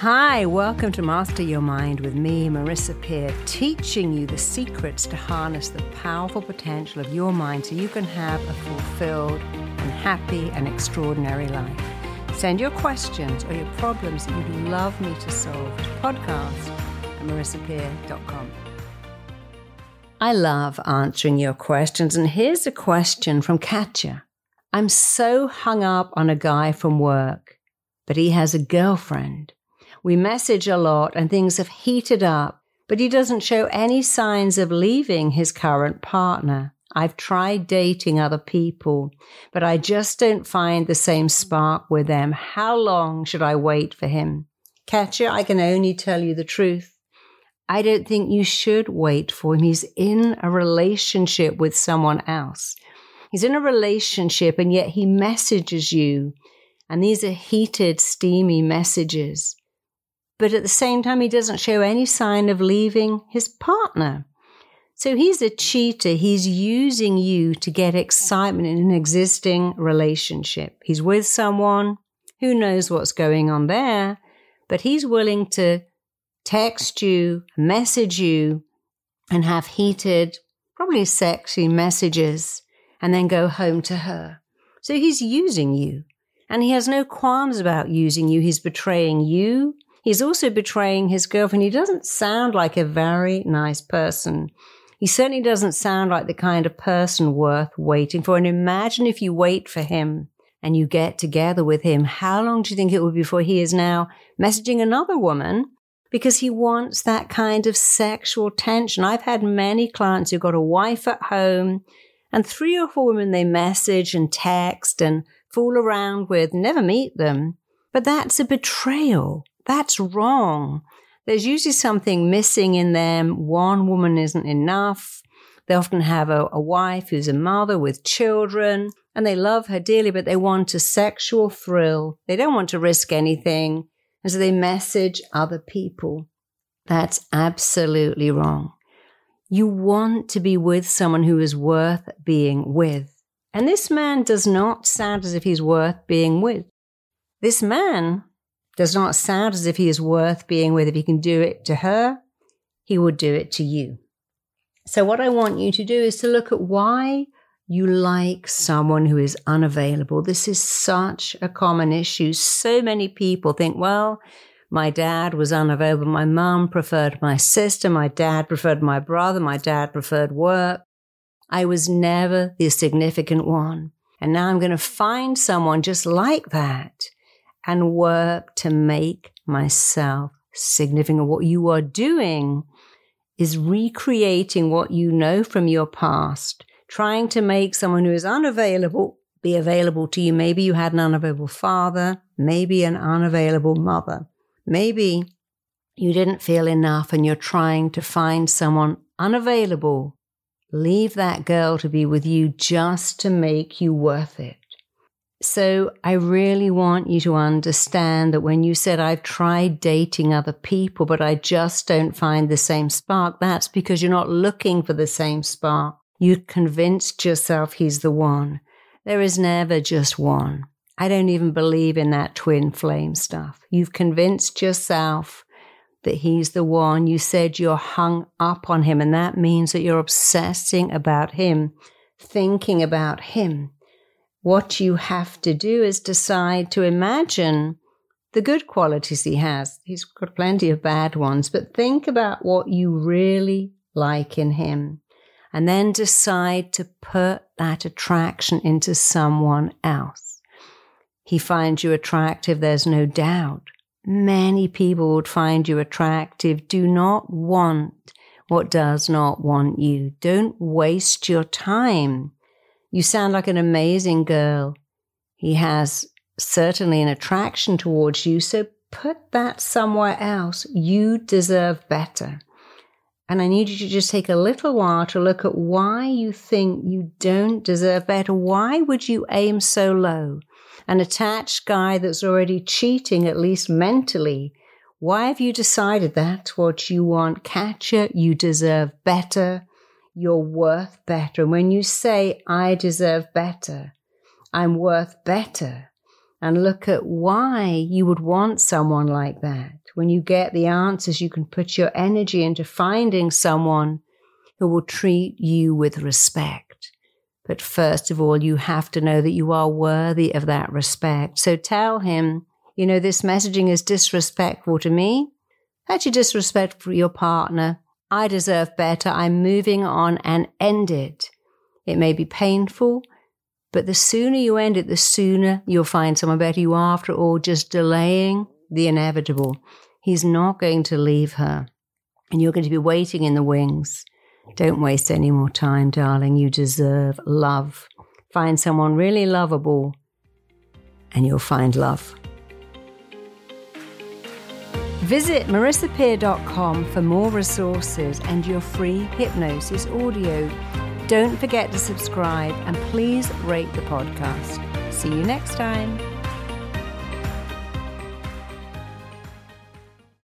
Hi, welcome to Master Your Mind with me, Marissa Peer, teaching you the secrets to harness the powerful potential of your mind so you can have a fulfilled and happy and extraordinary life. Send your questions or your problems that you'd love me to solve to podcast at marissapeer.com. I love answering your questions, and here's a question from Katja. I'm so hung up on a guy from work, but he has a girlfriend. We message a lot and things have heated up, but he doesn't show any signs of leaving his current partner. I've tried dating other people, but I just don't find the same spark with them. How long should I wait for him? Katja, I can only tell you the truth. I don't think you should wait for him. He's in a relationship with someone else. He's in a relationship and yet he messages you. And these are heated, steamy messages but at the same time, he doesn't show any sign of leaving his partner. So he's a cheater. He's using you to get excitement in an existing relationship. He's with someone who knows what's going on there, but he's willing to text you, message you, and have heated, probably sexy messages, and then go home to her. So he's using you. And he has no qualms about using you. He's betraying you. He's also betraying his girlfriend. He doesn't sound like a very nice person. He certainly doesn't sound like the kind of person worth waiting for. And imagine if you wait for him and you get together with him, how long do you think it will be before he is now messaging another woman? Because he wants that kind of sexual tension. I've had many clients who've got a wife at home and three or four women they message and text and fool around with, never meet them. But that's a betrayal. That's wrong. There's usually something missing in them. One woman isn't enough. They often have a, a, wife who's a mother with children and they love her dearly, but they want a sexual thrill. They don't want to risk anything. And so they message other people. That's absolutely wrong. You want to be with someone who is worth being with. And this man does not sound as if he's worth being with. This man does not sound as if he is worth being with. If he can do it to her, he would do it to you. So, what I want you to do is to look at why you like someone who is unavailable. This is such a common issue. So many people think, well, my dad was unavailable. My mum preferred my sister. My dad preferred my brother. My dad preferred work. I was never the significant one. And now I'm going to find someone just like that and work to make myself significant. What you are doing is recreating what you know from your past, trying to make someone who is unavailable be available to you. Maybe you had an unavailable father, maybe an unavailable mother. Maybe you didn't feel enough and you're trying to find someone unavailable. Leave that girl to be with you just to make you worth it. So I really want you to understand that when you said, I've tried dating other people, but I just don't find the same spark, that's because you're not looking for the same spark. You convinced yourself he's the one. There is never just one. I don't even believe in that twin flame stuff. You've convinced yourself that he's the one. You said you're hung up on him, and that means that you're obsessing about him, thinking about him. What you have to do is decide to imagine the good qualities he has. He's got plenty of bad ones, but think about what you really like in him and then decide to put that attraction into someone else. He finds you attractive, there's no doubt. Many people would find you attractive. Do not want what does not want you. Don't waste your time you sound like an amazing girl. He has certainly an attraction towards you, so put that somewhere else. You deserve better. And I need you to just take a little while to look at why you think you don't deserve better. Why would you aim so low? An attached guy that's already cheating, at least mentally. Why have you decided that's what you want? Katja, you deserve better you're worth better. And when you say, I deserve better, I'm worth better, and look at why you would want someone like that. When you get the answers, you can put your energy into finding someone who will treat you with respect. But first of all, you have to know that you are worthy of that respect. So tell him, you know, this messaging is disrespectful to me. Actually, disrespectful for your partner. I deserve better. I'm moving on and end it. It may be painful, but the sooner you end it, the sooner you'll find someone better. You after all, just delaying the inevitable. He's not going to leave her, and you're going to be waiting in the wings. Don't waste any more time, darling. You deserve love. Find someone really lovable, and you'll find love. Visit marissapeer.com for more resources and your free hypnosis audio. Don't forget to subscribe and please rate the podcast. See you next time.